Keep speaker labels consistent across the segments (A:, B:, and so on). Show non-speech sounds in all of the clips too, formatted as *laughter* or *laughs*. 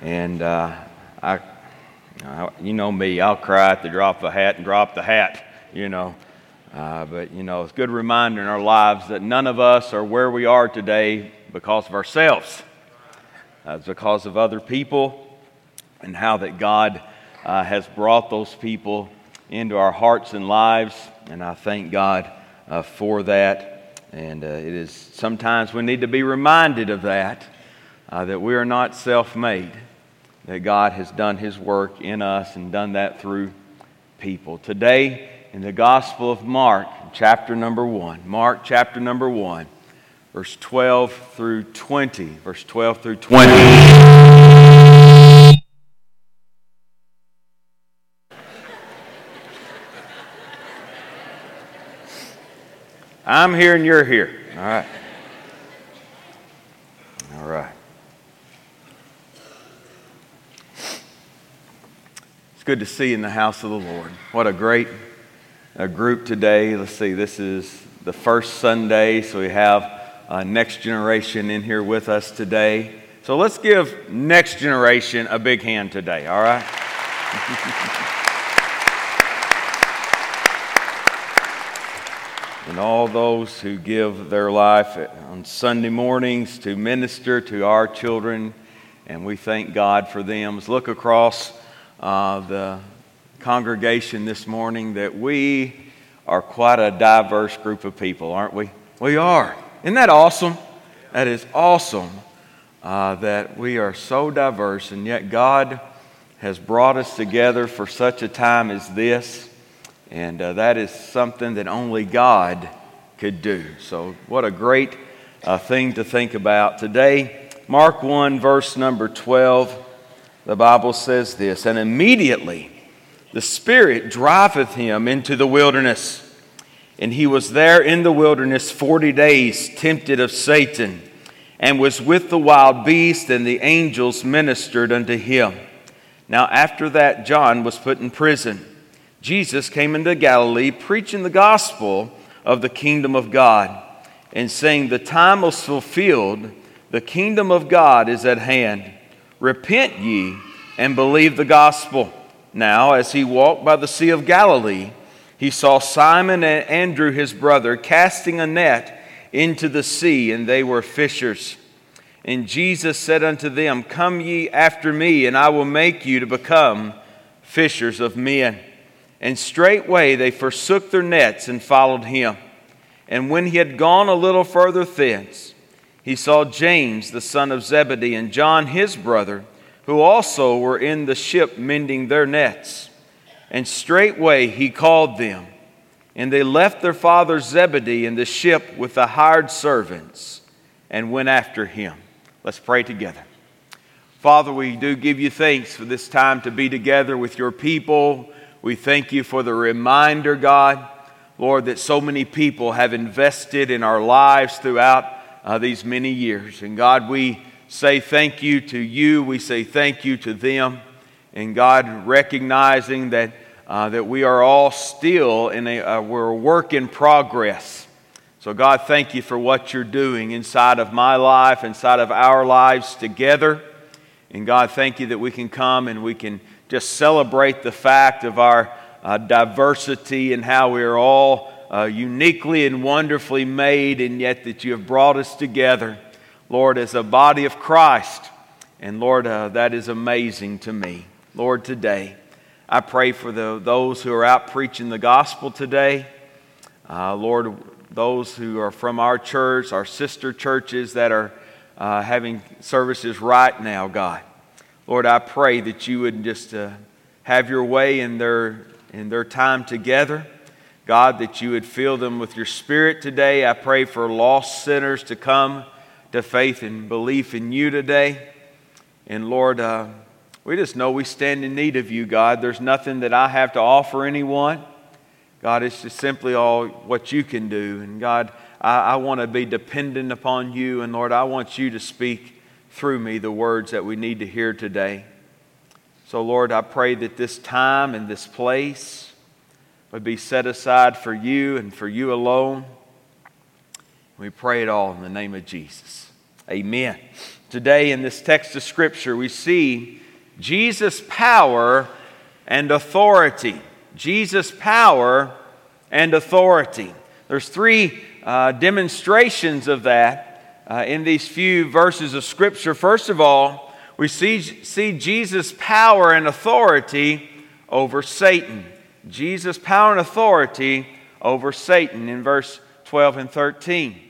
A: And uh, I, you know me, I'll cry at the drop of a hat and drop the hat, you know. Uh, but, you know, it's a good reminder in our lives that none of us are where we are today because of ourselves. Uh, it's because of other people and how that God uh, has brought those people into our hearts and lives. And I thank God uh, for that. And uh, it is sometimes we need to be reminded of that, uh, that we are not self made, that God has done His work in us and done that through people. Today, in the Gospel of Mark, chapter number one, Mark chapter number one, verse 12 through 20. Verse 12 through 20. I'm here and you're here. All right. All right. Good to see in the house of the Lord. What a great a group today. Let's see, this is the first Sunday, so we have a next generation in here with us today. So let's give next generation a big hand today, all right? *laughs* and all those who give their life on Sunday mornings to minister to our children, and we thank God for them. Let's look across uh, the congregation this morning that we are quite a diverse group of people, aren't we? We are. Isn't that awesome? That is awesome uh, that we are so diverse, and yet God has brought us together for such a time as this. And uh, that is something that only God could do. So, what a great uh, thing to think about. Today, Mark 1, verse number 12, the Bible says this And immediately the Spirit driveth him into the wilderness. And he was there in the wilderness 40 days, tempted of Satan, and was with the wild beast, and the angels ministered unto him. Now, after that, John was put in prison. Jesus came into Galilee preaching the gospel of the kingdom of God and saying, The time is fulfilled, the kingdom of God is at hand. Repent ye and believe the gospel. Now, as he walked by the Sea of Galilee, he saw Simon and Andrew, his brother, casting a net into the sea, and they were fishers. And Jesus said unto them, Come ye after me, and I will make you to become fishers of men. And straightway they forsook their nets and followed him. And when he had gone a little further thence, he saw James the son of Zebedee and John his brother, who also were in the ship mending their nets. And straightway he called them. And they left their father Zebedee in the ship with the hired servants and went after him. Let's pray together. Father, we do give you thanks for this time to be together with your people we thank you for the reminder, God, Lord, that so many people have invested in our lives throughout uh, these many years. And God, we say thank you to you. We say thank you to them. And God, recognizing that, uh, that we are all still in a, uh, we're a work in progress. So, God, thank you for what you're doing inside of my life, inside of our lives together. And God, thank you that we can come and we can just celebrate the fact of our uh, diversity and how we are all uh, uniquely and wonderfully made, and yet that you have brought us together, Lord, as a body of Christ. And Lord, uh, that is amazing to me. Lord, today, I pray for the, those who are out preaching the gospel today. Uh, Lord, those who are from our church, our sister churches that are uh, having services right now, God. Lord, I pray that you would just uh, have your way in their, in their time together. God, that you would fill them with your spirit today. I pray for lost sinners to come to faith and belief in you today. And Lord, uh, we just know we stand in need of you, God. There's nothing that I have to offer anyone. God, it's just simply all what you can do. And God, I, I want to be dependent upon you. And Lord, I want you to speak through me the words that we need to hear today. So, Lord, I pray that this time and this place would be set aside for you and for you alone. We pray it all in the name of Jesus. Amen. Today, in this text of Scripture, we see Jesus' power and authority. Jesus' power and authority. There's three uh, demonstrations of that uh, in these few verses of Scripture. First of all, we see, see Jesus' power and authority over Satan. Jesus' power and authority over Satan in verse 12 and 13.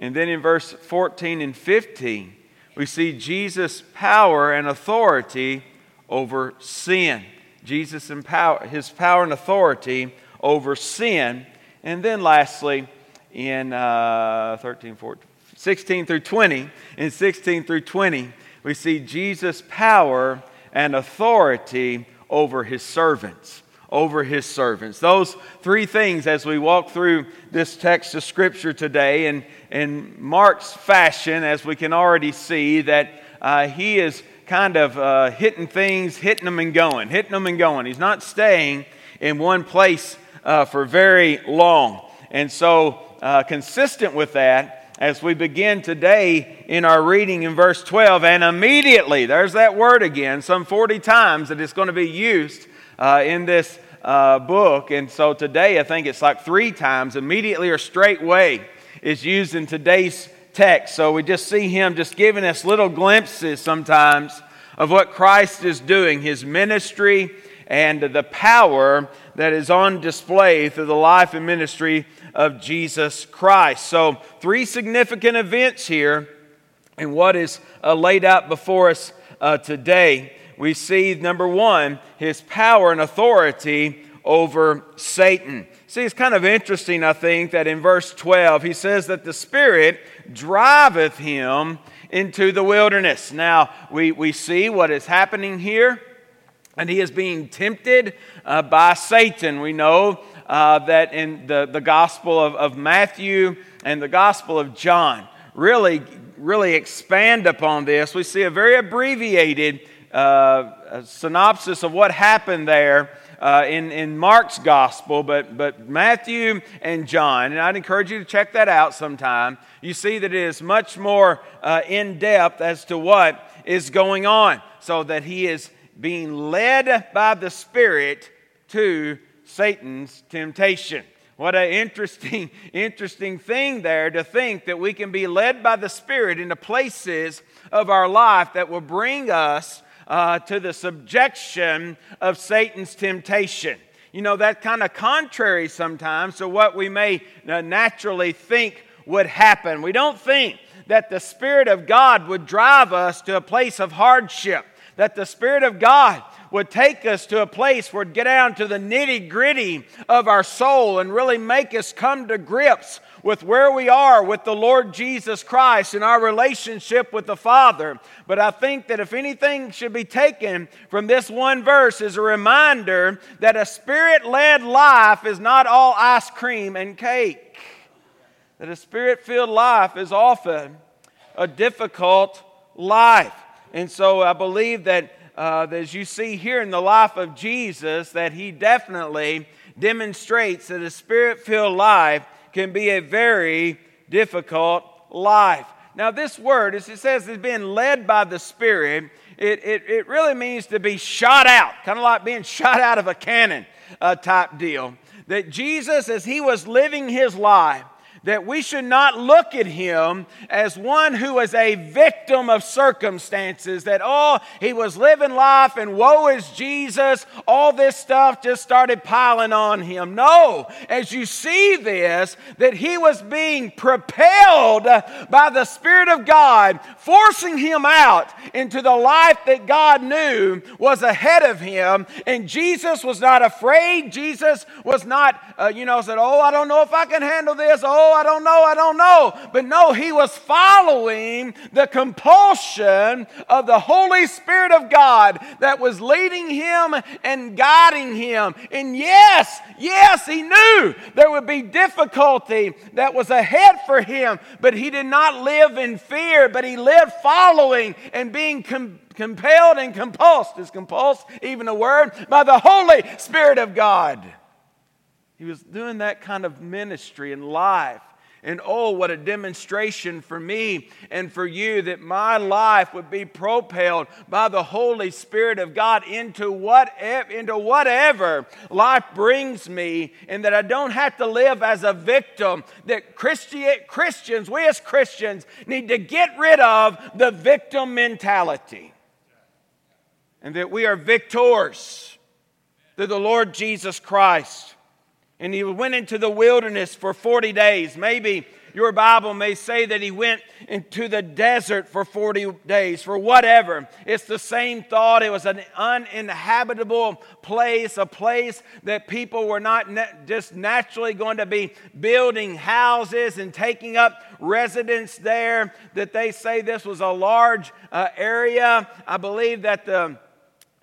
A: And then in verse 14 and 15, we see Jesus' power and authority over sin. Jesus' empower, his power and authority over sin. And then lastly, in uh, 13, 14, 16 through 20, in 16 through 20, we see Jesus' power and authority over his servants. Over his servants. Those three things as we walk through this text of Scripture today, and in Mark's fashion, as we can already see, that uh, he is kind of uh, hitting things, hitting them and going, hitting them and going. He's not staying in one place uh, for very long. And so, uh, consistent with that, as we begin today in our reading in verse 12, and immediately, there's that word again, some 40 times that it's going to be used uh, in this uh, book. And so today, I think it's like three times, immediately or straightway is used in today's text. So we just see him just giving us little glimpses sometimes of what Christ is doing, his ministry, and the power that is on display through the life and ministry of Jesus Christ. So, three significant events here and what is uh, laid out before us uh, today. We see, number one, his power and authority over Satan. See, it's kind of interesting, I think, that in verse 12, he says that the Spirit driveth him into the wilderness. Now, we, we see what is happening here, and he is being tempted uh, by Satan. We know uh, that in the, the Gospel of, of Matthew and the Gospel of John really, really expand upon this. We see a very abbreviated uh, synopsis of what happened there uh, in, in Mark's gospel, but, but Matthew and John, and I'd encourage you to check that out sometime. You see that it is much more uh, in depth as to what is going on, so that he is being led by the Spirit to Satan's temptation. What an interesting, *laughs* interesting thing there to think that we can be led by the Spirit into places of our life that will bring us uh, to the subjection of Satan's temptation. You know, that kind of contrary sometimes to what we may uh, naturally think would happen. We don't think that the Spirit of God would drive us to a place of hardship, that the Spirit of God would take us to a place where it'd get down to the nitty gritty of our soul and really make us come to grips with where we are with the Lord Jesus Christ and our relationship with the Father. But I think that if anything should be taken from this one verse is a reminder that a spirit led life is not all ice cream and cake. That a spirit filled life is often a difficult life. And so I believe that uh, as you see here in the life of Jesus, that he definitely demonstrates that a spirit filled life can be a very difficult life. Now, this word, as it says, is being led by the Spirit. It, it, it really means to be shot out, kind of like being *laughs* shot out of a cannon uh, type deal. That Jesus, as he was living his life, that we should not look at him as one who was a victim of circumstances, that, oh, he was living life and woe is Jesus, all this stuff just started piling on him. No, as you see this, that he was being propelled by the Spirit of God, forcing him out into the life that God knew was ahead of him. And Jesus was not afraid. Jesus was not, uh, you know, said, oh, I don't know if I can handle this. Oh, I don't know, I don't know. But no, he was following the compulsion of the Holy Spirit of God that was leading him and guiding him. And yes, yes, he knew there would be difficulty that was ahead for him, but he did not live in fear, but he lived following and being com- compelled and compulsed. Is compulsed even a word? By the Holy Spirit of God. He was doing that kind of ministry in life And oh, what a demonstration for me and for you that my life would be propelled by the Holy Spirit of God into, whatever, into whatever life brings me, and that I don't have to live as a victim. That Christi- Christians, we as Christians, need to get rid of the victim mentality. And that we are victors through the Lord Jesus Christ and he went into the wilderness for 40 days. Maybe your Bible may say that he went into the desert for 40 days, for whatever. It's the same thought. It was an uninhabitable place, a place that people were not just naturally going to be building houses and taking up residence there. That they say this was a large uh, area. I believe that the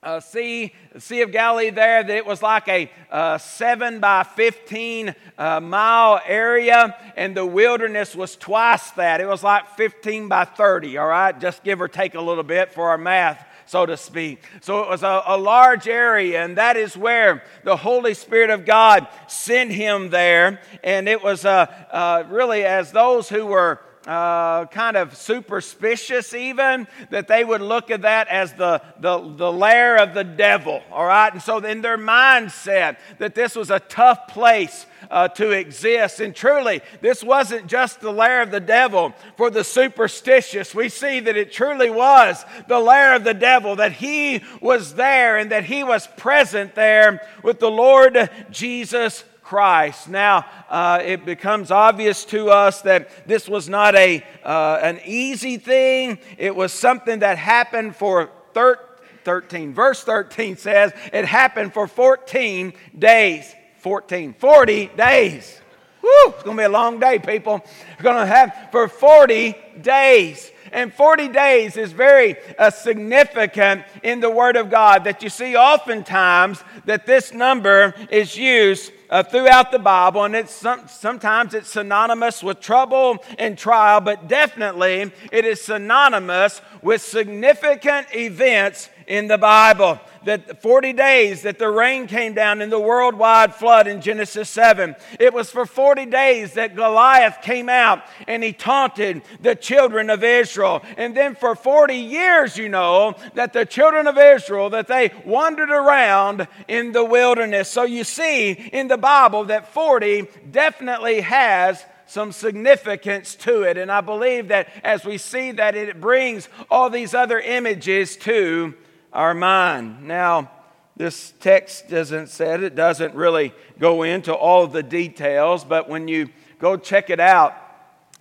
A: uh, sea, sea of Galilee there, that it was like a uh, 7 by 15 uh, mile area, and the wilderness was twice that. It was like 15 by 30, all right? Just give or take a little bit for our math so to speak. So it was a, a, large area, and that is where the Holy Spirit of God sent him there. And it was uh, uh, really as those who were uh, kind of superstitious, even, that they would look at that as the, the, the lair of the devil, all right? And so, in their mindset, that this was a tough place uh, to exist. And truly, this wasn't just the lair of the devil for the superstitious. We see that it truly was the lair of the devil, that he was there and that he was present there with the Lord Jesus Christ. Now, uh, it becomes obvious to us that this was not a, uh, an easy thing. It was something that happened for 13. Verse 13 says it happened for 14 days. 14, 40 days. Woo, it's going to be a long day, people. We're going to have for 40 days. And 40 days is very uh, significant in the Word of God that you see oftentimes that this number is used uh, throughout the Bible, and it's some, sometimes it's synonymous with trouble and trial, but definitely it is synonymous with significant events in the Bible that 40 days that the rain came down in the worldwide flood in Genesis 7. It was for 40 days that Goliath came out and he taunted the children of Israel. And then for 40 years, you know, that the children of Israel that they wandered around in the wilderness. So you see in the Bible that 40 definitely has some significance to it. And I believe that as we see that, it brings all these other images to our mind. Now, this text doesn't say it, doesn't really go into all the details, but when you go check it out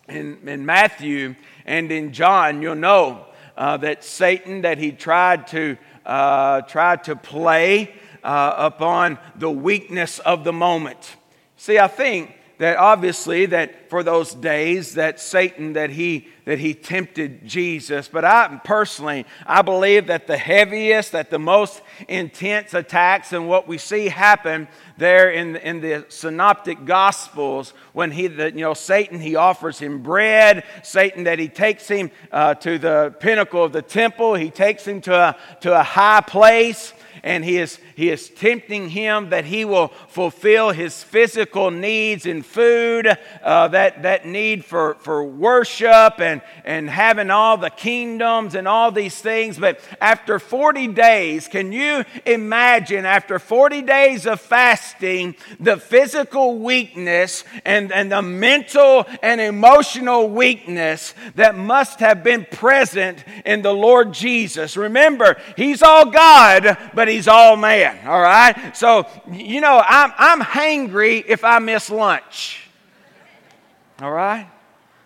A: in, in Matthew and in John, you'll know uh, that Satan, that he tried to, uh, tried to play uh, upon the weakness of the moment. See, I think that obviously that for those days that Satan that he that he tempted Jesus but I personally I believe that the heaviest that the most intense attacks and what we see happen there in, in the synoptic gospels when he the, you know Satan he offers him bread Satan that he takes him uh, to the pinnacle of the temple he takes him to a, to a high place and he is, he is tempting him that he will fulfill his physical needs in food, uh, that, that need for, for worship and, and having all the kingdoms and all these things. But after 40 days, can you imagine after 40 days of fasting, the physical weakness and, and the mental and emotional weakness that must have been present in the Lord Jesus? Remember, he's all God, but he's all man, all right? So, you know, I'm, I'm hangry if I miss lunch, all right?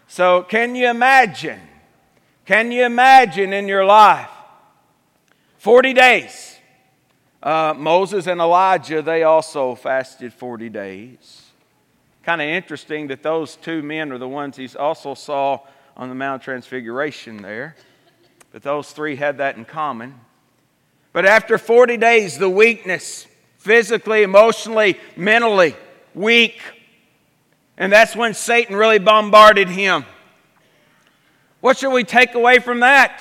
A: So, can you imagine? Can you imagine in your life? 40 days. Uh, Moses and Elijah, they also fasted 40 days. Kind of interesting that those two men are the ones he also saw on the Mount Transfiguration there. But those three had that in common. But after 40 days, the weakness, physically, emotionally, mentally, weak. And that's when Satan really bombarded him. What should we take away from that?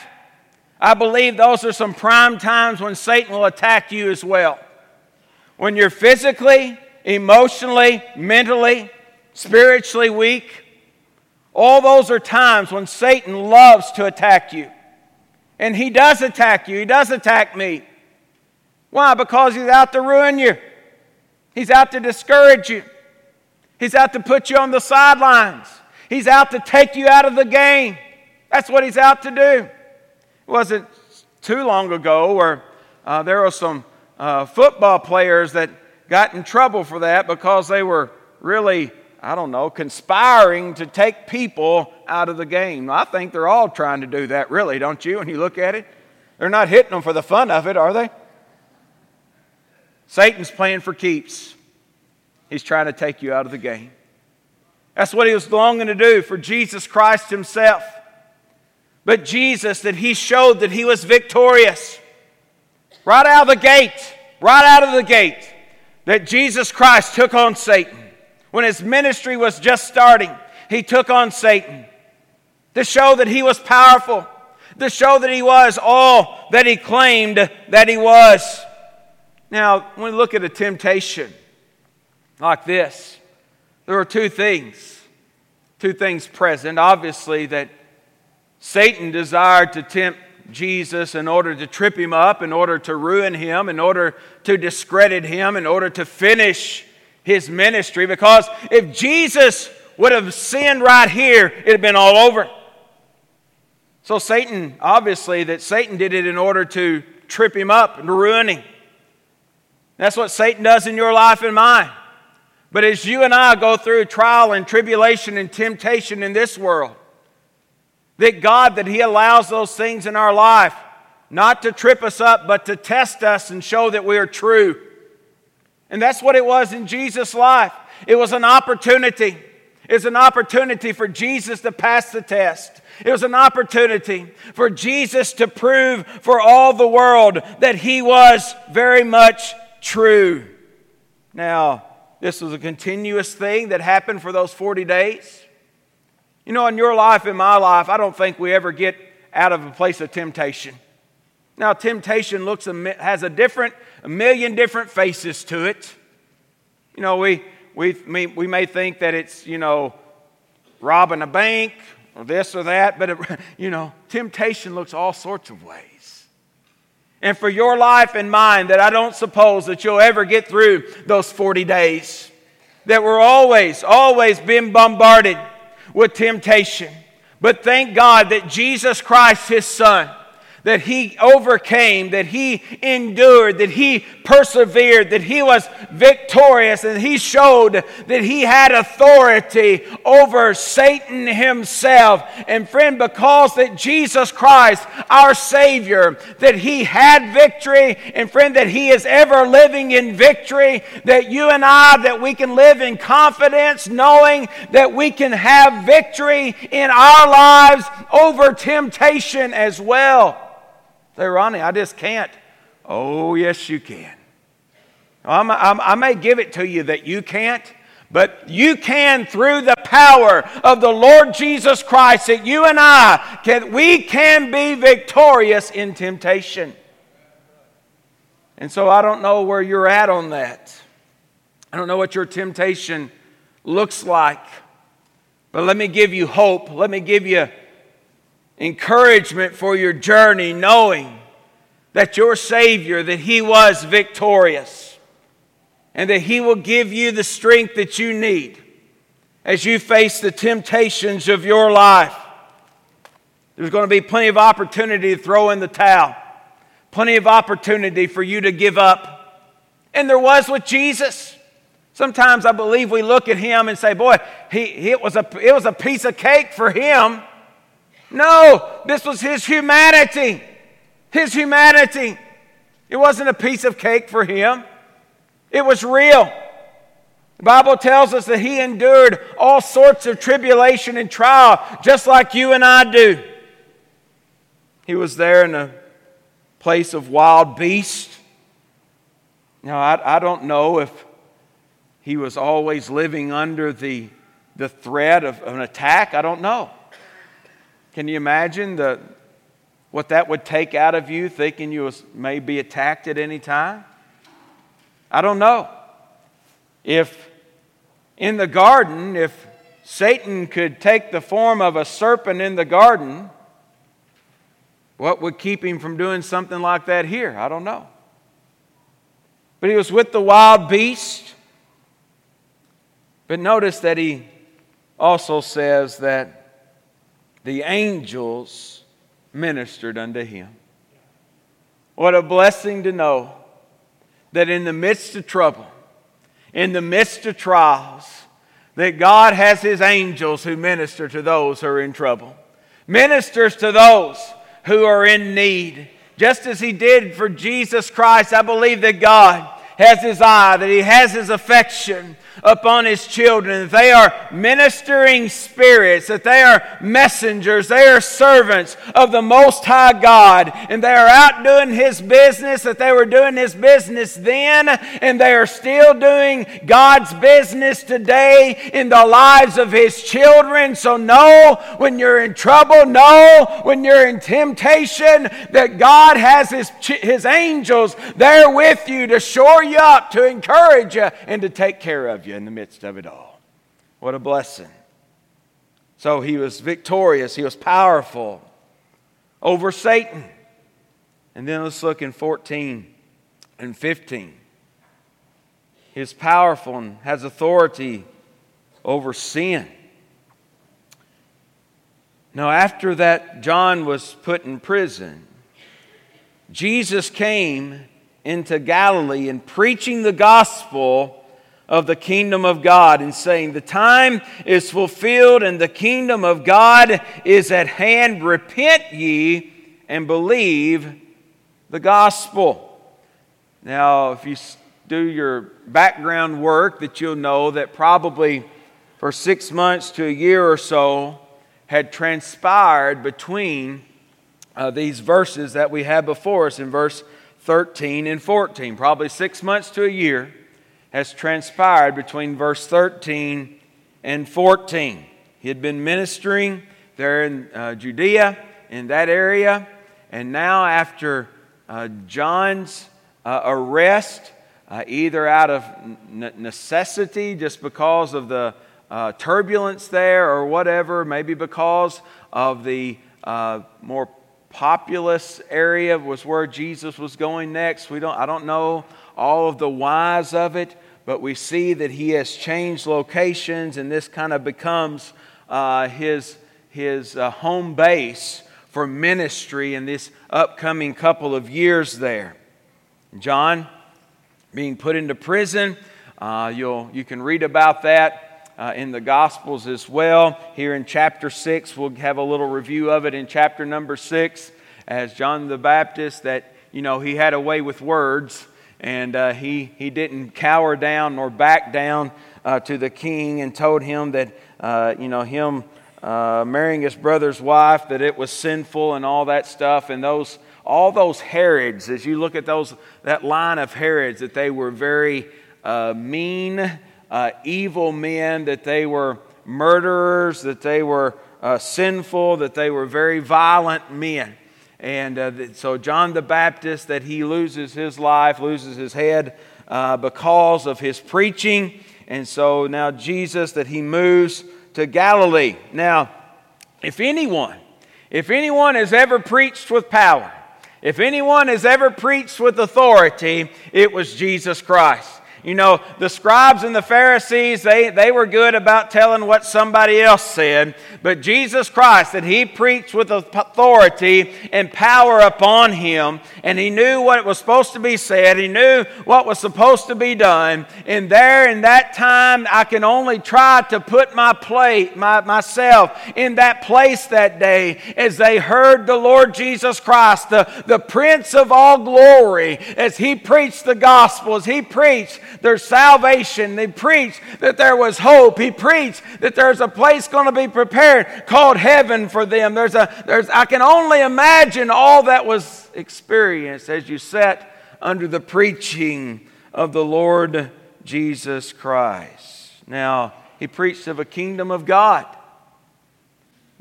A: I believe those are some prime times when Satan will attack you as well. When you're physically, emotionally, mentally, spiritually weak,
B: All those are times when Satan loves to attack you. And he does attack you, he does attack me. Why? Because he's out to ruin you, he's out to discourage you, he's out to put you on the sidelines, he's out to take you out of the game. That's what he's out to do. It wasn't too long ago where uh, there were some uh, football players that got in trouble for that because they were really I don't know, conspiring to take people out of the game. I think they're all trying to do that, really, don't you, when you look at it? They're not hitting them for the fun of it, are they? Satan's playing for keeps. He's trying to take you out of the game. That's what he was longing to do for Jesus Christ himself. But Jesus, that he showed that he was victorious. Right out of the gate, right out of the gate, that Jesus Christ took on Satan. When his ministry was just starting, he took on Satan to show that he was powerful, to show that he was all that he claimed that he was. Now, when we look at a temptation like this, there are two things, two things present. Obviously, that Satan desired to tempt Jesus in order to trip him up, in order to ruin him, in order to discredit him, in order to finish his ministry because if Jesus would have sinned right here, it'd have been all over. So, Satan, obviously, that Satan did it in order to trip him up and ruin him. That's what Satan does in your life and mine. But as you and I go through trial and tribulation and temptation in this world, that God, that He allows those things in our life, not to trip us up, but to test us and show that we are true. And that's what it was in Jesus' life. It was an opportunity. It was an opportunity for Jesus to pass the test. It was an opportunity for Jesus to prove for all the world that he was very much true. Now, this was a continuous thing that happened for those 40 days. You know, in your life, in my life, I don't think we ever get out of a place of temptation. Now, temptation looks has a different, a million different faces to it. You know, we, we, we may think that it's, you know, robbing a bank or this or that, but, it, *laughs* you know, temptation looks all sorts of ways. And for your life and mine, that I don't suppose that you'll ever get through those 40 days, that we're always, always being bombarded with temptation. But thank God that Jesus Christ, His Son, that he overcame, that he endured, that he persevered, that he was victorious, and he showed that he had authority over Satan himself. And friend, because that Jesus Christ, our Savior, that he had victory, and friend, that he is ever living in victory, that you and I, that we can live in confidence knowing that we can have victory in our lives over temptation as well. Say, Ronnie, I just can't. Oh, yes, you can. I'm, I'm, i may give it to you that you can't, but you can through the power of the Lord Jesus Christ that you and I can, we can be victorious in temptation. And so I don't know where you're at on that. I don't know what your temptation looks like. But let me give you hope. Let me give you encouragement for your journey, knowing that your Savior, that He was victorious, and that He will give you the strength that you need as you face the temptations of your life. There's going to be plenty of opportunity to throw in the towel, plenty of opportunity for you to give up. And there was with Jesus. Sometimes I believe we look at him and say, boy, he, it, was a, it was a piece of cake for him. No, this was his humanity. His humanity. It wasn't a piece of cake for him, it was real. The Bible tells us that he endured all sorts of tribulation and trial, just like you and I do. He was there in a place of wild beasts. Now, I, I don't know if he was always living under the, the threat of, of an attack. I don't know. Can you imagine the, what that would take out of you thinking you may be attacked at any time? I don't know. If in the garden, if Satan could take the form of a serpent in the garden, what would keep him from doing something like that here? I don't know. But he was with the wild beast. But notice that he also says that the angels ministered unto him. What a blessing to know that in the midst of trouble, in the midst of trials, that God has His angels who minister to those who are in trouble, ministers to those who are in need. Just as He did for Jesus Christ, I believe that God has His eye, that He has His affection upon his children, they are ministering spirits, that they are messengers, they are servants of the Most High God, and they are out doing his business, that they were doing his business then, and they are still doing God's business today in the lives of his children. So know when you're in trouble, know when you're in temptation that God has his, his angels there with you to shore you up, to encourage you, and to take care of you in the midst of it all. What a blessing. So he was victorious, he was powerful over Satan. And then let's look in 14 and 15. He is powerful and has authority over sin. Now, after that, John was put in prison. Jesus came into Galilee and preaching the gospel of the kingdom of God and saying, The time is fulfilled and the kingdom of God is at hand. Repent ye and believe the gospel. Now, if you do your background work, that you'll know that probably for six months to a year or so had transpired between uh, these verses that we have before us in verse 13 and 14. Probably six months to a year has transpired between verse 13 and 14. He had been ministering there in uh, Judea, in that area, and now, after uh, John's uh, arrest, uh, either out of necessity, just because of the uh, turbulence there, or whatever, maybe because of the uh, more populous area was where Jesus was going next. We don't, I don't know all of the whys of it, but we see that he has changed locations, and this kind of becomes uh, his, his uh, home base for ministry in this upcoming couple of years there. John being put into prison, uh, you'll, you can read about that uh, in the Gospels as well. Here in chapter 6, we'll have a little review of it in chapter number 6 as John the Baptist that, you know, he had a way with words and uh, he, he didn't cower down nor back down uh, to the king and told him that, uh, you know, him uh, marrying his brother's wife, that it was sinful and all that stuff. And those, all those Herods, as you look at those, that line of Herods, that they were very uh, mean, uh, evil men, that they were murderers, that they were sinful, that they were very violent men. And uh, so, John the Baptist, that he loses his life, loses his head uh, because of his preaching. And so now, Jesus, that he moves to Galilee. Now, if anyone, if anyone has ever preached with power, if anyone has ever preached with authority, it was Jesus Christ. You know, the scribes and the Pharisees, they, they were good about telling what somebody else said. But Jesus Christ, that he preached with authority and power upon him, and he knew what was supposed to be said, he knew what was supposed to be done. And there in that time, I can only try to put my plate, my, myself in that place that day as they heard the Lord Jesus Christ, the, the Prince of all glory, as he preached the gospel, as he preached there's salvation. He preached that there was hope. He preached that there's a place going to be prepared called heaven for them. There's a, there's, I can only imagine all that was experienced as you sat under the preaching of the Lord Jesus Christ. Now, he preached of a kingdom of God.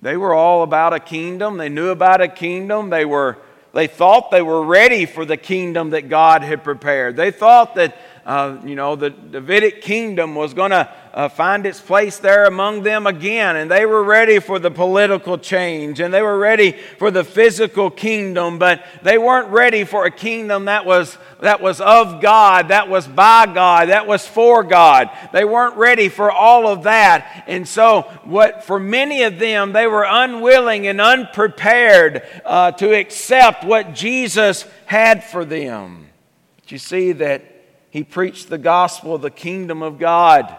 B: They were all about a kingdom. They knew about a kingdom. They were they thought they were ready for the kingdom that God had prepared. They thought that uh, you know, the Davidic kingdom was going to uh, find its place there among them again. And they were ready for the political change and they were ready for the physical kingdom, but they weren't ready for a kingdom that was, that was of God, that was by God, that was for God. They weren't ready for all of that. And so, what for many of them, they were unwilling and unprepared uh, to accept what Jesus had for them. But you see that he preached the gospel of the kingdom of God.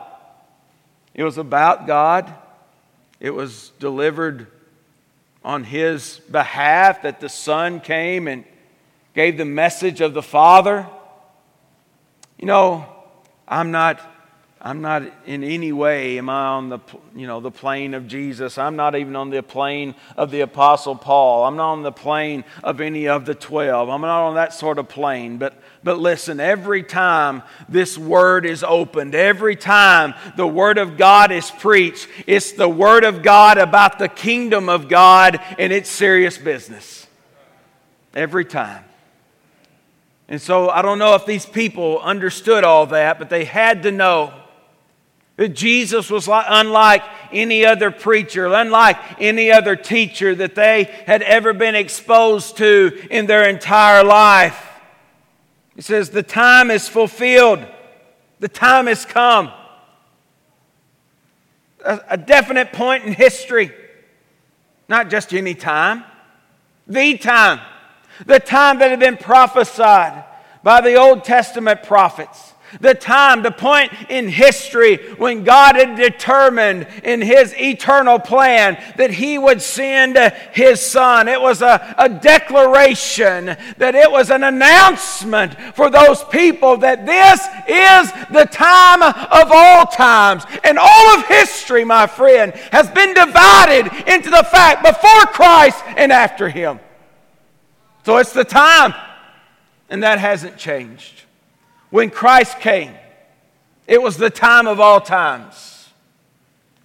B: It was about God, it was delivered on his behalf that the Son came and gave the message of the Father. You know, I'm not I'm not in any way am I on the you know the plane of Jesus. I'm not even on the plane of the apostle Paul. I'm not on the plane of any of the 12. I'm not on that sort of plane. But but listen, every time this word is opened, every time the word of God is preached, it's the word of God about the kingdom of God and it's serious business. Every time. And so I don't know if these people understood all that, but they had to know Jesus was unlike any other preacher, unlike any other teacher that they had ever been exposed to in their entire life. He says, The time is fulfilled, the time has come. A, a definite point in history, not just any time, the time, the time that had been prophesied by the Old Testament prophets the time, the point in history when God had determined in His eternal plan that He would send His Son. It was a, a declaration, that it was an announcement for those people that this is the time of all times. And all of history, my friend, has been divided into the fact before Christ and after Him. So it's the time, and that hasn't changed. When Christ came, it was the time of all times.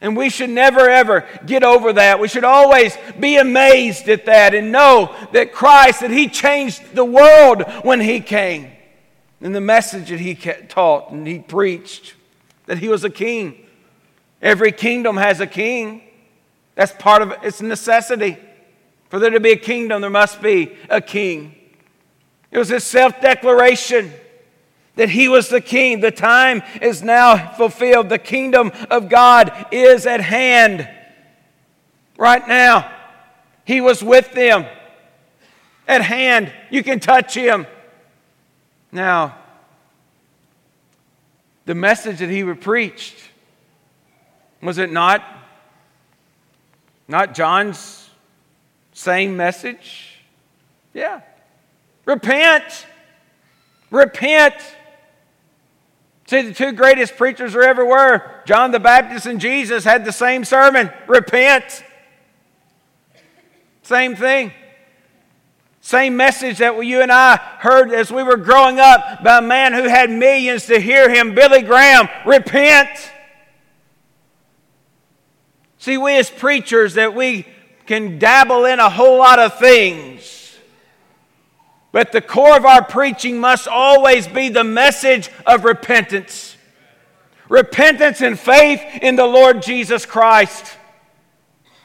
B: And we should never ever get over that. We should always be amazed at that and know that Christ, that He changed the world when He came. And the message that He taught and He preached, that He was a king. Every kingdom has a king. That's part of its necessity. For there to be a kingdom, there must be a king. It was His self declaration that he was the king. The time is now fulfilled. The kingdom of God is at hand. Right now, he was with them at hand. You can touch him. Now, the message that he preached was it not not John's same message? Yeah. Repent. Repent. See, the two greatest preachers there ever were, John the Baptist and Jesus, had the same sermon repent. Same thing. Same message that you and I heard as we were growing up by a man who had millions to hear him, Billy Graham, repent. See, we as preachers that we can dabble in a whole lot of things. But the core of our preaching must always be the message of repentance. Repentance and faith in the Lord Jesus Christ.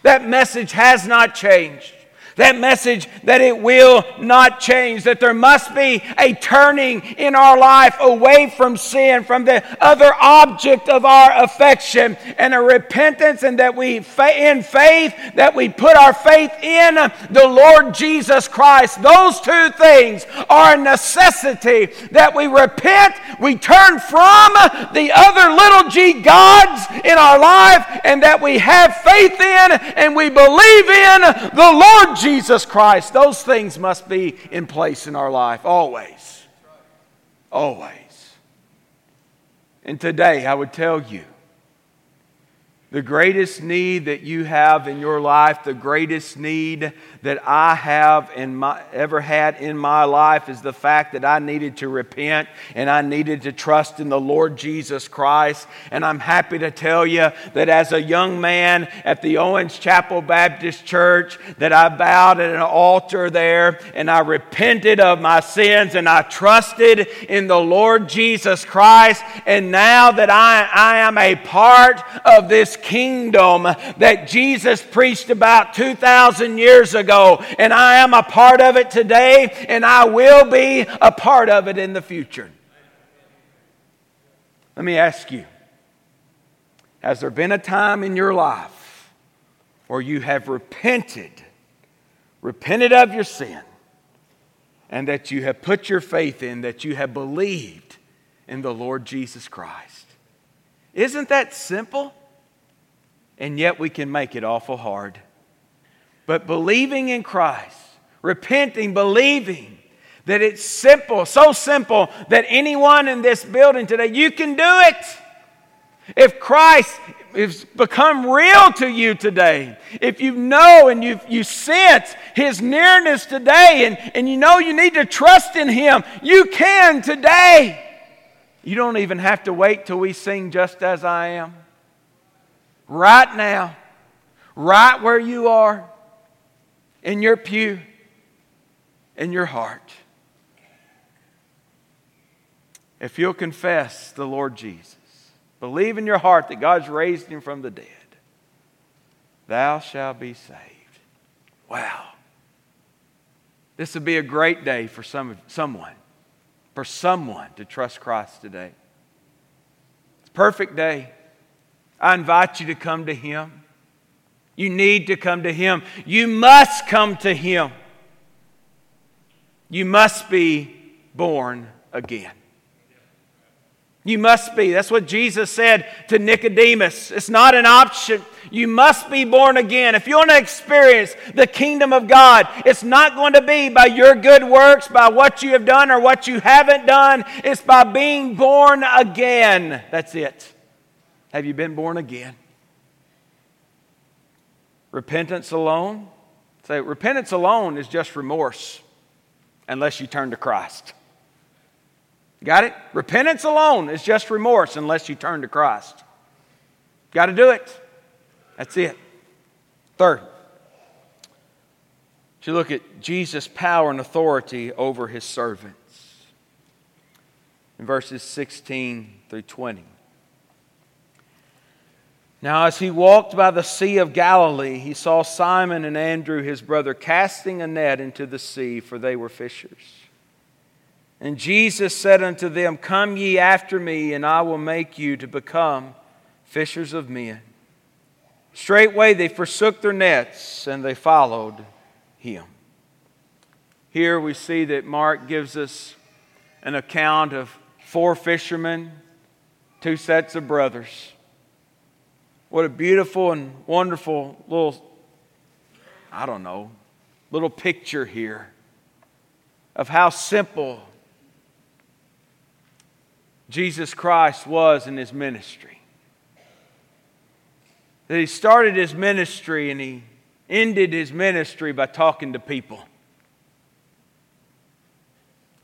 B: That message has not changed that message that it will not change, that there must be a turning in our life away from sin, from the other object of our affection, and a repentance, and that we, in faith, that we put our faith in the Lord Jesus Christ. Those two things are a necessity that we repent, we turn from the other little g gods in our life, and that we have faith in and we believe in the Lord Jesus. Jesus Christ, those things must be in place in our life always. Always. And today, I would tell you The greatest need that you have in your life, the greatest need that I have in my, ever had in my life is the fact that I needed to repent and I needed to trust in the Lord Jesus Christ. And I'm happy to tell you that as a young man at the Owens Chapel Baptist Church, that I bowed at an altar there and I repented of my sins and I trusted in the Lord Jesus Christ. And now that I, I am a part of this kingdom that Jesus preached about 2,000 years ago, and I am a part of it today, and I will be a part of it in the future. Let me ask you Has there been a time in your life where you have repented, repented of your sin, and that you have put your faith in, that you have believed in the Lord Jesus Christ? Isn't that simple? And yet we can make it awful hard. But believing in Christ, repenting, believing that it's simple, so simple that anyone in this building today, you can do it. If Christ has become real to you today, if you know and you you sense His nearness today and, and you know you need to trust in Him, you can today. You don't even have to wait till we sing just as I am. Right now, right where you are, in your pew, in your heart. If you'll confess the Lord Jesus, believe in your heart that God's raised him from the dead, thou shalt be saved. Wow. This would be a great day for some, someone, for someone to trust Christ today. It's a perfect day. I invite you to come to Him. You need to come to Him. You must come to Him. You must be born again. You must be. That's what Jesus said to Nicodemus. It's not an option. You must be born again. If you want to experience the kingdom of God, it's not going to be by your good works, by what you have done or what you haven't done. It's by being born again. That's it. Have you been born again? Repentance alone, say, repentance alone is just remorse unless you turn to Christ. Got it? Repentance alone is just remorse unless you turn to Christ. Got to do it. That's it. Third, to look at Jesus' power and authority over his servants in verses 16 through 20. Now, as he walked by the Sea of Galilee, he saw Simon and Andrew, his brother, casting a net into the sea, for they were fishers. And Jesus said unto them, Come ye after me, and I will make you to become fishers of men. Straightway they forsook their nets, and they followed him. Here we see that Mark gives us an account of four fishermen, two sets of brothers. What a beautiful and wonderful little, I don't know, little picture here of how simple Jesus Christ was in his ministry. That he started his ministry and he ended his ministry by talking to people.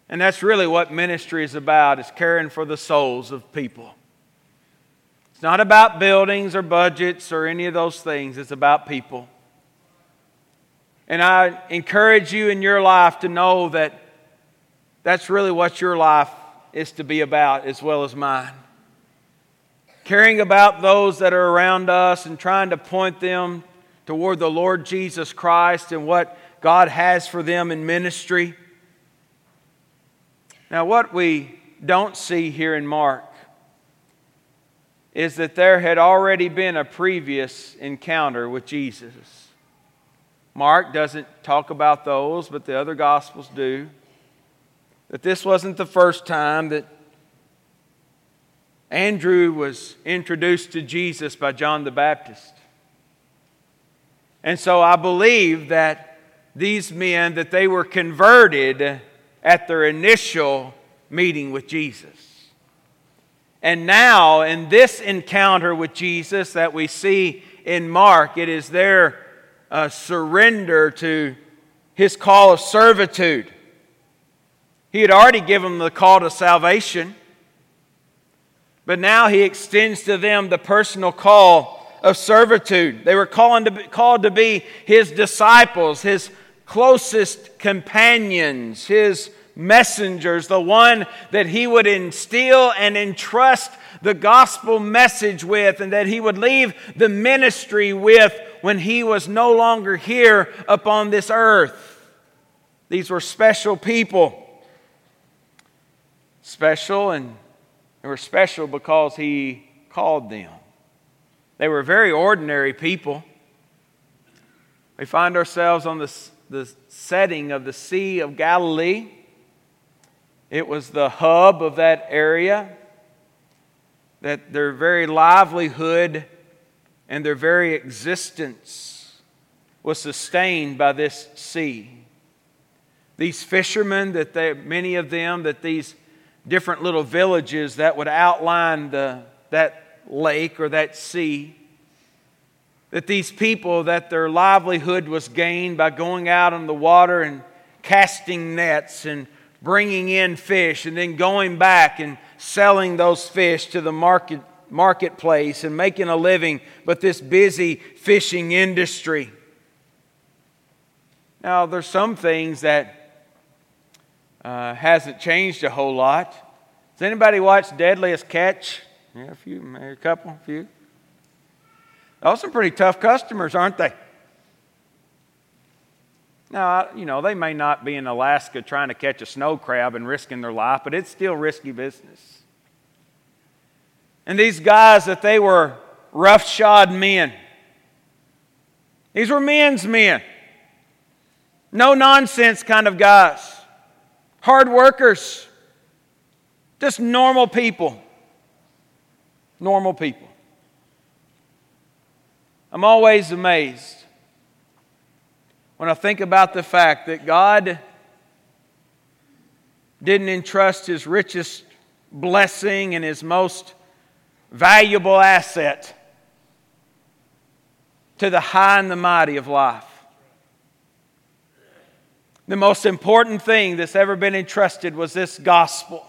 B: And that's really what ministry is about, is caring for the souls of people. It's not about buildings or budgets or any of those things, it's about people. And I encourage you in your life to know that that's really what your life is to be about as well as mine. Caring about those that are around us and trying to point them toward the Lord Jesus Christ and what God has for them in ministry. Now, what we don't see here in Mark is that there had already been a previous encounter with Jesus. Mark doesn't talk about those, but the other Gospels do. That this wasn't the first time that Andrew was introduced to Jesus by John the Baptist. And so I believe that these men that they were converted at their initial meeting with Jesus. And now, in this encounter with Jesus that we see in Mark, it is their uh, surrender to his call of servitude. He had already given them the call to salvation, but now he extends to them the personal call of servitude. They were to be, called to be his disciples, his closest companions, his messengers, the one that he would instill and entrust the gospel message with, and that he would leave the ministry with when he was no longer here upon this earth. These were special people. Special, and they were special because he called them. They were very ordinary people. We find ourselves on the, the setting of the Sea of Galilee. It was the hub of that area, that their very livelihood and their very existence was sustained by this sea. These fishermen, that they, many of them, that these different little villages that would outline the, that lake or that sea, that these people, that their livelihood was gained by going out on the water and casting nets and bringing in fish and then going back and selling those fish to the market, marketplace and making a living, but this busy fishing industry. Now, there's some things that uh, hasn't changed a whole lot. Does anybody watch Deadliest Catch? Yeah, a few, maybe a couple, a few. Those are some pretty tough customers, aren't they? Now, you know, they may not be in Alaska trying to catch a snow crab and risking their life, but it's still risky business. And these guys that they were roughshod men. These were men's men. No nonsense kind of guys. Hard workers. Just normal people. Normal people. I'm always amazed when I think about the fact that God didn't entrust his richest blessing and his most valuable asset to the high and the mighty of life. The most important thing that's ever been entrusted was this gospel.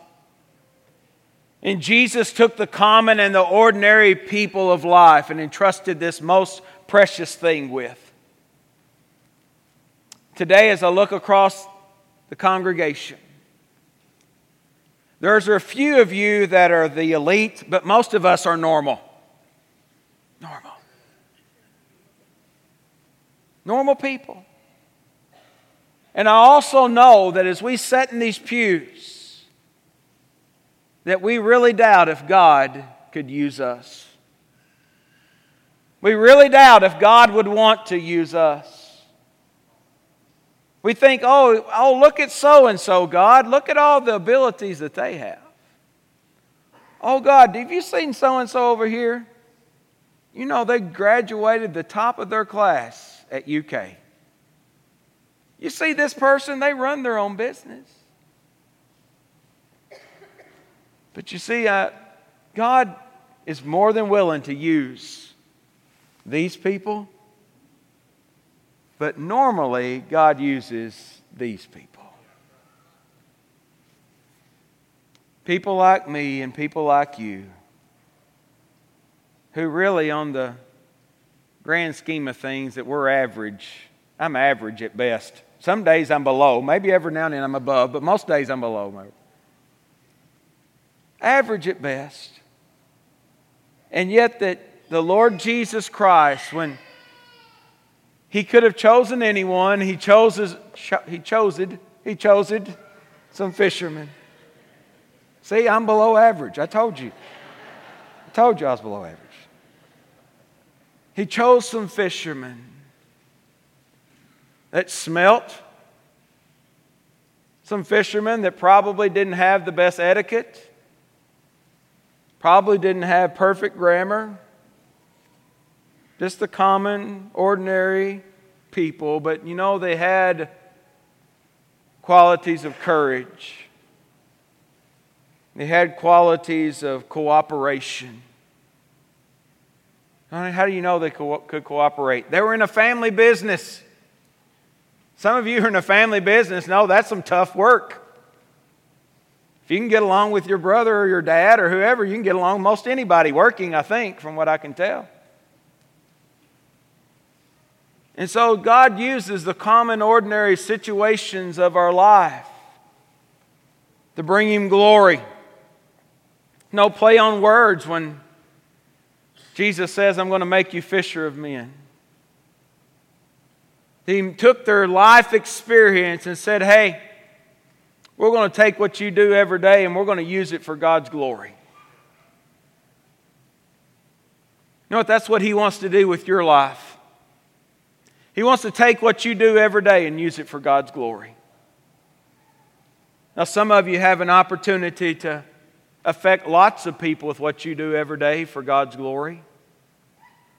B: And Jesus took the common and the ordinary people of life and entrusted this most precious thing with. Today, as I look across the congregation, there's a few of you that are the elite, but most of us are normal. Normal. Normal people. And I also know that as we sit in these pews, that we really doubt if God could use us. We really doubt if God would want to use us. We think, oh, oh, look at so and so, God. Look at all the abilities that they have. Oh, God, have you seen so and so over here? You know, they graduated the top of their class at UK. You see this person, they run their own business. But you see, uh, God is more than willing to use these people but normally, God uses these people. People like me and people like you, who really, on the grand scheme of things, that we're average. I'm average at best. Some days I'm below. Maybe every now and then I'm above, but most days I'm below. Average at best. And yet, that the Lord Jesus Christ, when he could have chosen anyone. He chose, he chose it. He chose it. Some fishermen. See, I'm below average. I told you. I told you I was below average. He chose some fishermen that smelt. Some fishermen that probably didn't have the best etiquette, probably didn't have perfect grammar, just the common, ordinary people, but you know, they had qualities of courage. They had qualities of cooperation. How do you know they could cooperate? They were in a family business. Some of you are in a family business No, that's some tough work. If you can get along with your brother or your dad or whoever, you can get along with most anybody working, I think, from what I can tell. And so God uses the common, ordinary situations of our life to bring Him glory. No play on words when Jesus says, I'm going to make you fisher of men. He took their life experience and said, Hey, we're going to take what you do every day and we're going to use it for God's glory. You know what? That's what He wants to do with your life. He wants to take what you do every day and use it for God's glory. Now, some of you have an opportunity to affect lots of people with what you do every day for God's glory.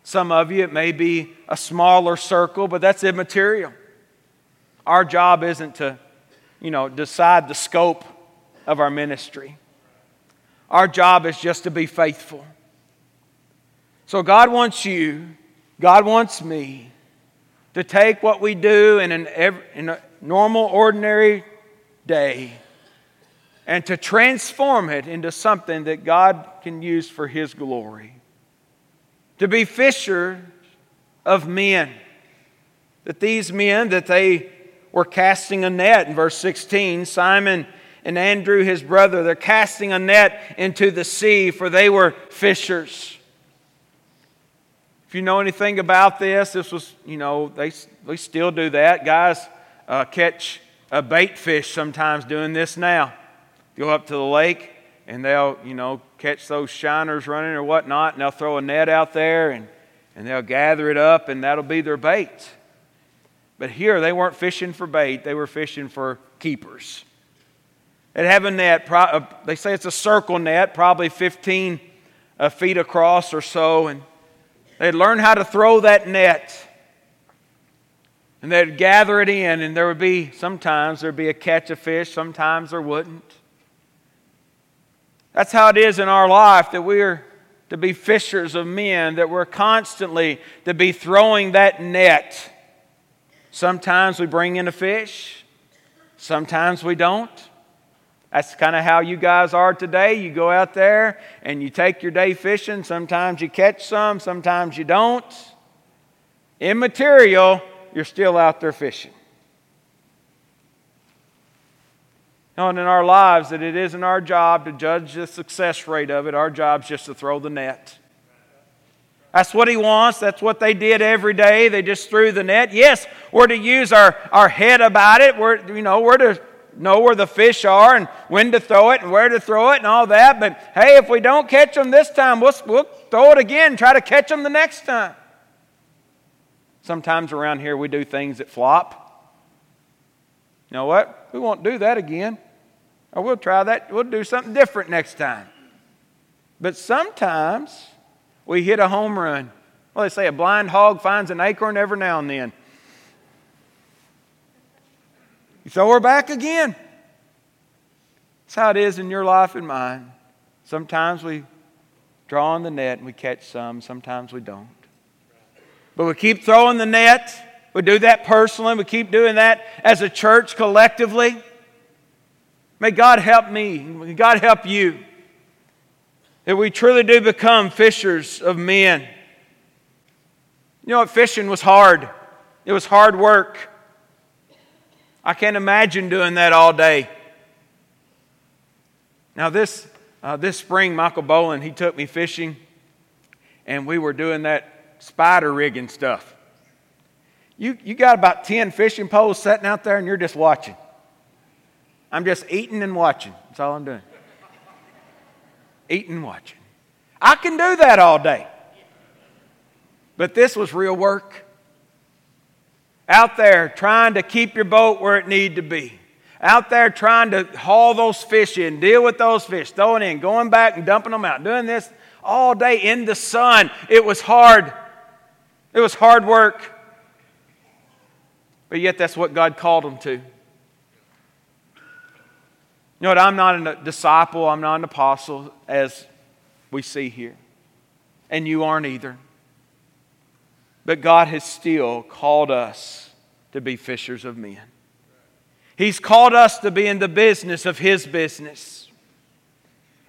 B: Some of you, it may be a smaller circle, but that's immaterial. Our job isn't to, you know, decide the scope of our ministry. Our job is just to be faithful. So God wants you, God wants me to take what we do in, an, in a normal, ordinary day and to transform it into something that God can use for His glory to be fishers of men. That these men, that they were casting a net in verse 16, Simon and Andrew, his brother, they're casting a net into the sea, for they were fishers. If you know anything about this, this was, you know, they, they still do that. Guys uh, catch a bait fish sometimes doing this now. Go up to the lake, and they'll, you know, catch those shiners running or whatnot, and they'll throw a net out there and, and they'll gather it up, and that'll be their bait. But here, they weren't fishing for bait, they were fishing for keepers. They'd have a net, uh, they say it's a circle net, probably 15 uh, feet across or so, and they'd learn how to throw that net. And they'd gather it in, and there would be, sometimes there'd be a catch of fish, sometimes there wouldn't. That's how it is in our life that we're to be fishers of men, that we're constantly to be throwing that net. Sometimes we bring in a fish, sometimes we don't. That's kind of how you guys are today. You go out there and you take your day fishing. Sometimes you catch some, sometimes you don't. Immaterial, you're still out there fishing. and in our lives that it isn't our job to judge the success rate of it. Our job's just to throw the net. That's what he wants. That's what they did every day. They just threw the net. Yes, we're to use our, our head about it. We're, you know, we're to know where the fish are and when to throw it and where to throw it and all that. But hey, if we don't catch them this time, we'll, we'll throw it again, try to catch them the next time. Sometimes around here we do things that flop. You know what? We won't do that again. Or we'll try that, we'll do something different next time. But sometimes we hit a home run. Well, they say a blind hog finds an acorn every now and then. So we're back again. That's how it is in your life and mine. Sometimes we draw on the net and we catch some, sometimes we don't. But we keep throwing the net. We do that personally. We keep doing that as a church collectively. May God help me. May God help you. That we truly do become fishers of men. You know what? Fishing was hard, it was hard work. I can't imagine doing that all day. Now, this, uh, this spring, Michael Boland, he took me fishing, and we were doing that spider rigging stuff. You, you got about 10 fishing poles sitting out there, and you're just watching. I'm just eating and watching. That's all I'm doing. Eating and watching. I can do that all day. But this was real work. Out there trying to keep your boat where it need to be. Out there trying to haul those fish in, deal with those fish, throwing in, going back and dumping them out, doing this all day in the sun. It was hard. It was hard work. But yet that's what God called them to. You know what? I'm not a disciple, I'm not an apostle, as we see here. And you aren't either. But God has still called us to be fishers of men. He's called us to be in the business of His business.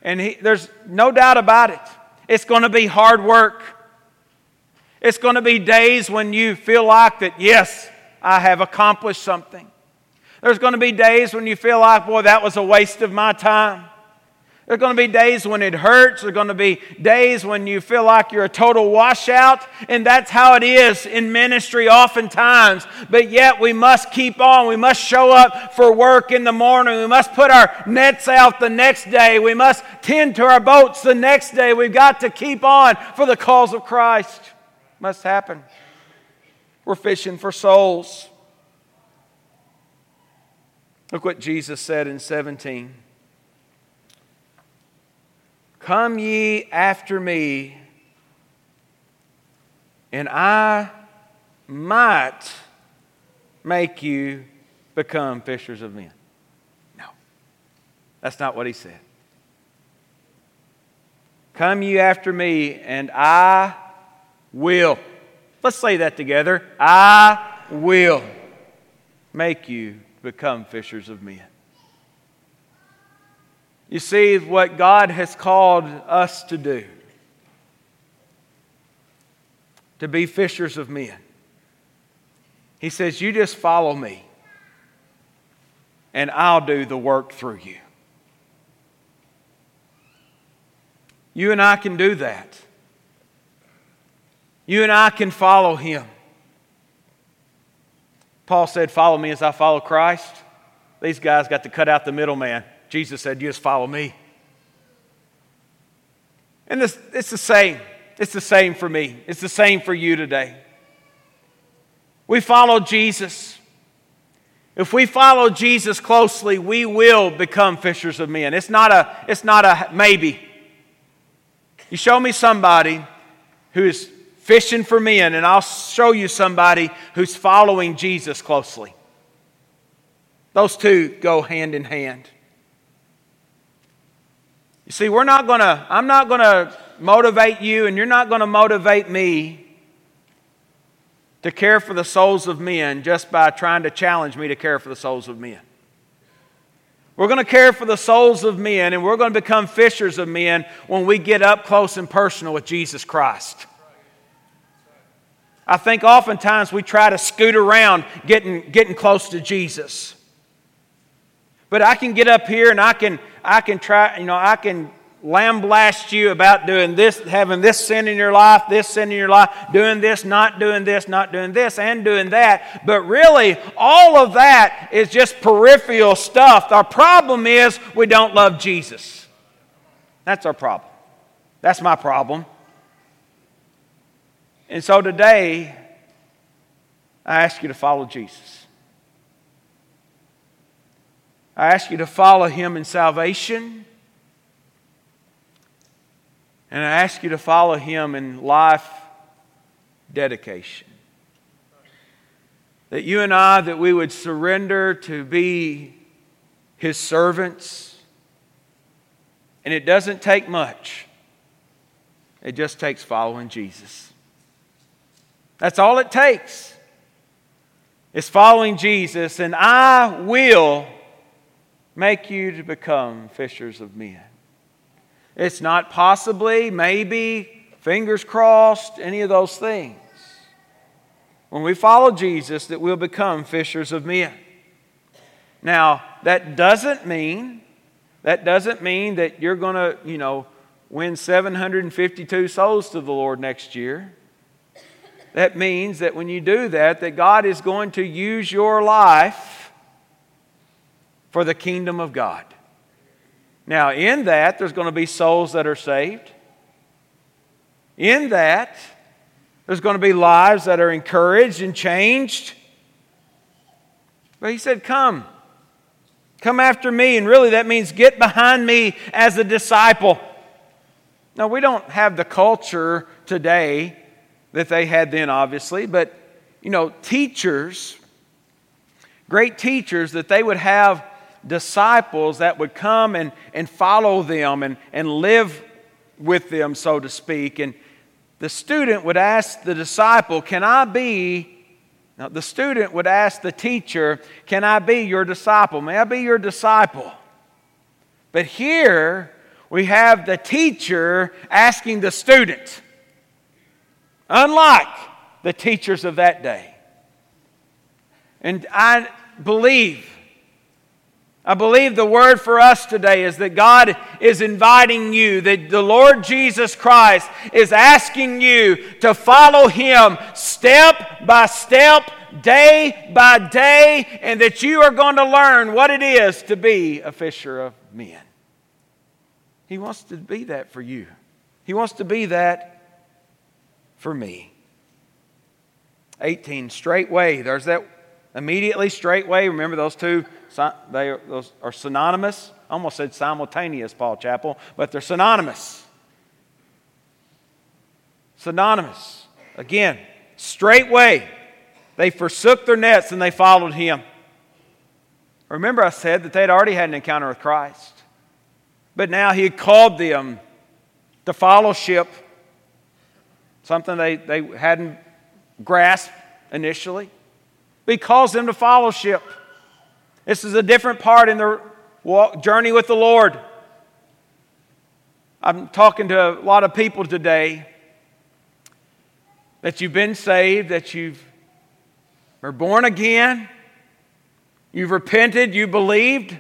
B: And he, there's no doubt about it. It's going to be hard work. It's going to be days when you feel like that, yes, I have accomplished something. There's going to be days when you feel like, boy, that was a waste of my time. There's going to be days when it hurts. There's going to be days when you feel like you're a total washout. And that's how it is in ministry oftentimes. But yet we must keep on. We must show up for work in the morning. We must put our nets out the next day. We must tend to our boats the next day. We've got to keep on for the cause of Christ. Must happen. We're fishing for souls. Look what Jesus said in 17. Come ye after me, and I might make you become fishers of men. No, that's not what he said. Come ye after me, and I will. Let's say that together. I will make you become fishers of men. You see what God has called us to do to be fishers of men. He says, You just follow me, and I'll do the work through you. You and I can do that. You and I can follow him. Paul said, Follow me as I follow Christ. These guys got to cut out the middleman. Jesus said, You just follow me. And this, it's the same. It's the same for me. It's the same for you today. We follow Jesus. If we follow Jesus closely, we will become fishers of men. It's not a, it's not a maybe. You show me somebody who is fishing for men, and I'll show you somebody who's following Jesus closely. Those two go hand in hand. You see, we're not going to, I'm not going to motivate you, and you're not going to motivate me to care for the souls of men just by trying to challenge me to care for the souls of men. We're going to care for the souls of men, and we're going to become fishers of men when we get up close and personal with Jesus Christ. I think oftentimes we try to scoot around getting, getting close to Jesus. But I can get up here and I can, I can try, you know, I can lambaste you about doing this, having this sin in your life, this sin in your life, doing this, not doing this, not doing this, and doing that. But really, all of that is just peripheral stuff. Our problem is we don't love Jesus. That's our problem. That's my problem. And so today, I ask you to follow Jesus. I ask you to follow him in salvation. And I ask you to follow him in life dedication. That you and I, that we would surrender to be his servants. And it doesn't take much, it just takes following Jesus. That's all it takes. It's following Jesus, and I will make you to become fishers of men. It's not possibly, maybe, fingers crossed, any of those things. When we follow Jesus, that we'll become fishers of men. Now, that doesn't mean that doesn't mean that you're going to, you know, win 752 souls to the Lord next year. That means that when you do that, that God is going to use your life for the kingdom of God. Now, in that, there's going to be souls that are saved. In that, there's going to be lives that are encouraged and changed. But he said, Come. Come after me. And really, that means get behind me as a disciple. Now, we don't have the culture today that they had then, obviously, but you know, teachers, great teachers, that they would have disciples that would come and, and follow them and, and live with them, so to speak. And the student would ask the disciple, Can I be? Now, the student would ask the teacher, Can I be your disciple? May I be your disciple? But here we have the teacher asking the student, unlike the teachers of that day. And I believe I believe the word for us today is that God is inviting you, that the Lord Jesus Christ is asking you to follow Him step by step, day by day, and that you are going to learn what it is to be a fisher of men. He wants to be that for you, He wants to be that for me. 18, straightway. There's that immediately, straightway. Remember those two they are, synonymous. I almost said simultaneous, Paul Chapel, but they're synonymous. Synonymous. Again, straightway, they forsook their nets and they followed him. Remember, I said that they'd already had an encounter with Christ, but now he had called them to fellowship, something they, they hadn't grasped initially. But he calls them to fellowship. This is a different part in the walk, journey with the Lord. I'm talking to a lot of people today that you've been saved, that you've are born again, you've repented, you believed,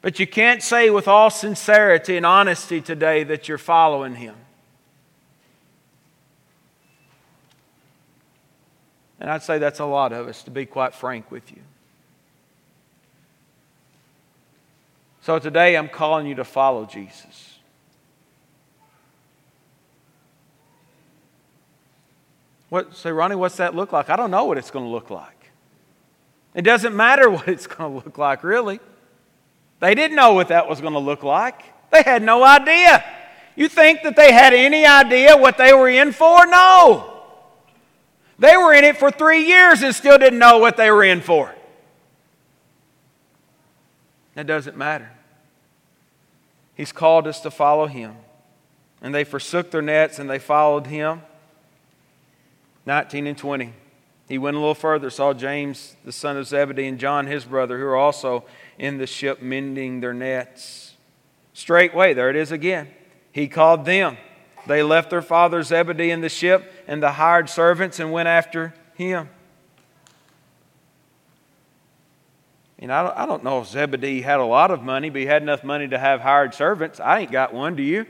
B: but you can't say with all sincerity and honesty today that you're following Him. And I'd say that's a lot of us, to be quite frank with you. So today I'm calling you to follow Jesus. What, say, Ronnie, what's that look like? I don't know what it's going to look like. It doesn't matter *laughs* what it's going to look like, really. They didn't know what that was going to look like, they had no idea. You think that they had any idea what they were in for? No. They were in it for three years and still didn't know what they were in for. That doesn't matter. He's called us to follow him. And they forsook their nets and they followed him. 19 and 20. He went a little further, saw James, the son of Zebedee, and John, his brother, who were also in the ship mending their nets. Straightway, there it is again. He called them they left their father Zebedee in the ship and the hired servants and went after him. I don't, I don't know if Zebedee had a lot of money, but he had enough money to have hired servants. I ain't got one, do you?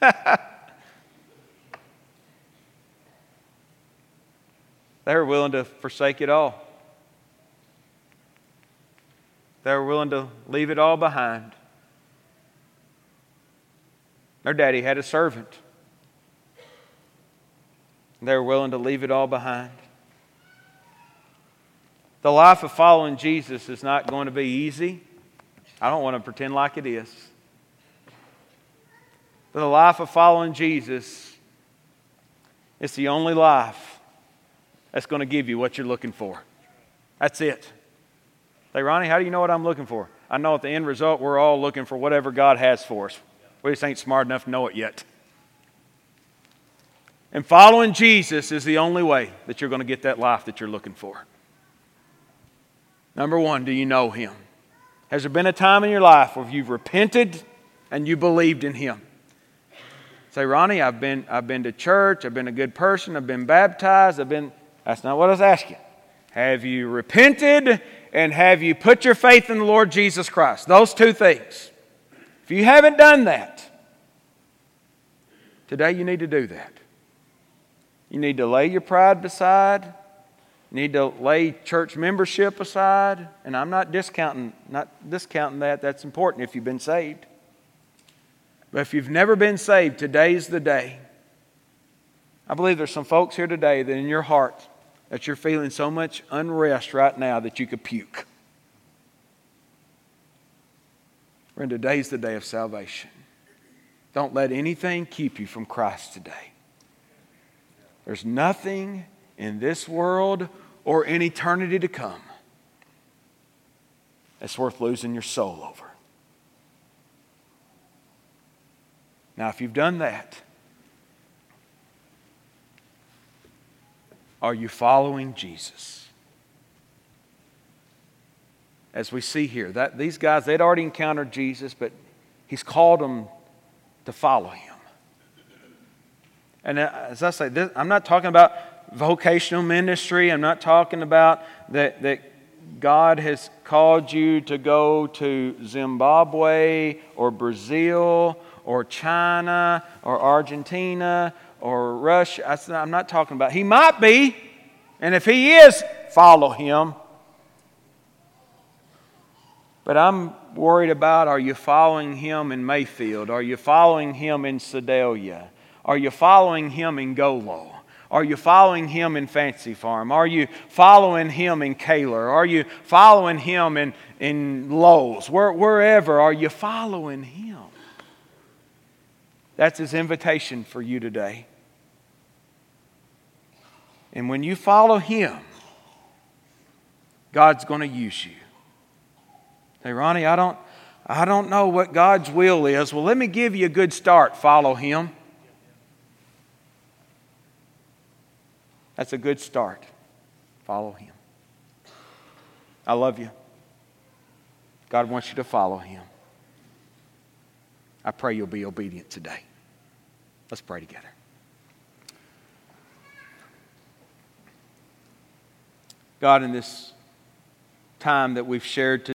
B: *laughs* they were willing to forsake it all. They were willing to leave it all behind. Their daddy had a servant. They were willing to leave it all behind. The life of following Jesus is not going to be easy. I don't want to pretend like it is. But the life of following Jesus is the only life that's going to give you what you're looking for. That's it. Say, Ronnie, how do you know what I'm looking for? I know at the end result, we're all looking for whatever God has for us. We just ain't smart enough to know it yet. And following Jesus is the only way that you're going to get that life that you're looking for. Number one, do you know Him? Has there been a time in your life where you've repented and you believed in Him? Say, Ronnie, I've been, I've been to church, I've been a good person, I've been baptized, I've been. That's not what I was asking. Have you repented and have you put your faith in the Lord Jesus Christ? Those two things. If you haven't done that, today you need to do that. You need to lay your pride beside. You need to lay church membership aside. And I'm not discounting, not discounting that. That's important if you've been saved. But if you've never been saved, today's the day. I believe there's some folks here today that in your heart that you're feeling so much unrest right now that you could puke. Friend, today's the day of salvation. Don't let anything keep you from Christ today. There's nothing in this world or in eternity to come that's worth losing your soul over. Now, if you've done that, are you following Jesus? As we see here, that these guys, they'd already encountered Jesus, but he's called them to follow him. And uh, as I say, this, I'm not talking about vocational ministry. I'm not talking about that, that God has called you to go to Zimbabwe or Brazil or China or Argentina or Russia. I'm not talking about. He might be. And if he is, follow him. But I'm worried about are you following him in Mayfield? Are you following him in Sedalia? Are you following him in Golo? Are you following him in Fancy Farm? Are you following him in Kaler? Are you following him in, in Lowe's? Where, wherever, are you following him? That's his invitation for you today. And when you follow him, God's going to use you. Say, Ronnie, I don't, I don't know what God's will is. Well, let me give you a good start. Follow him. That's a good start. Follow him. I love you. God wants you to follow him. I pray you'll be obedient today. Let's pray together. God, in this time that we've shared today,